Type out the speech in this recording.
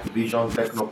Night Vision Techno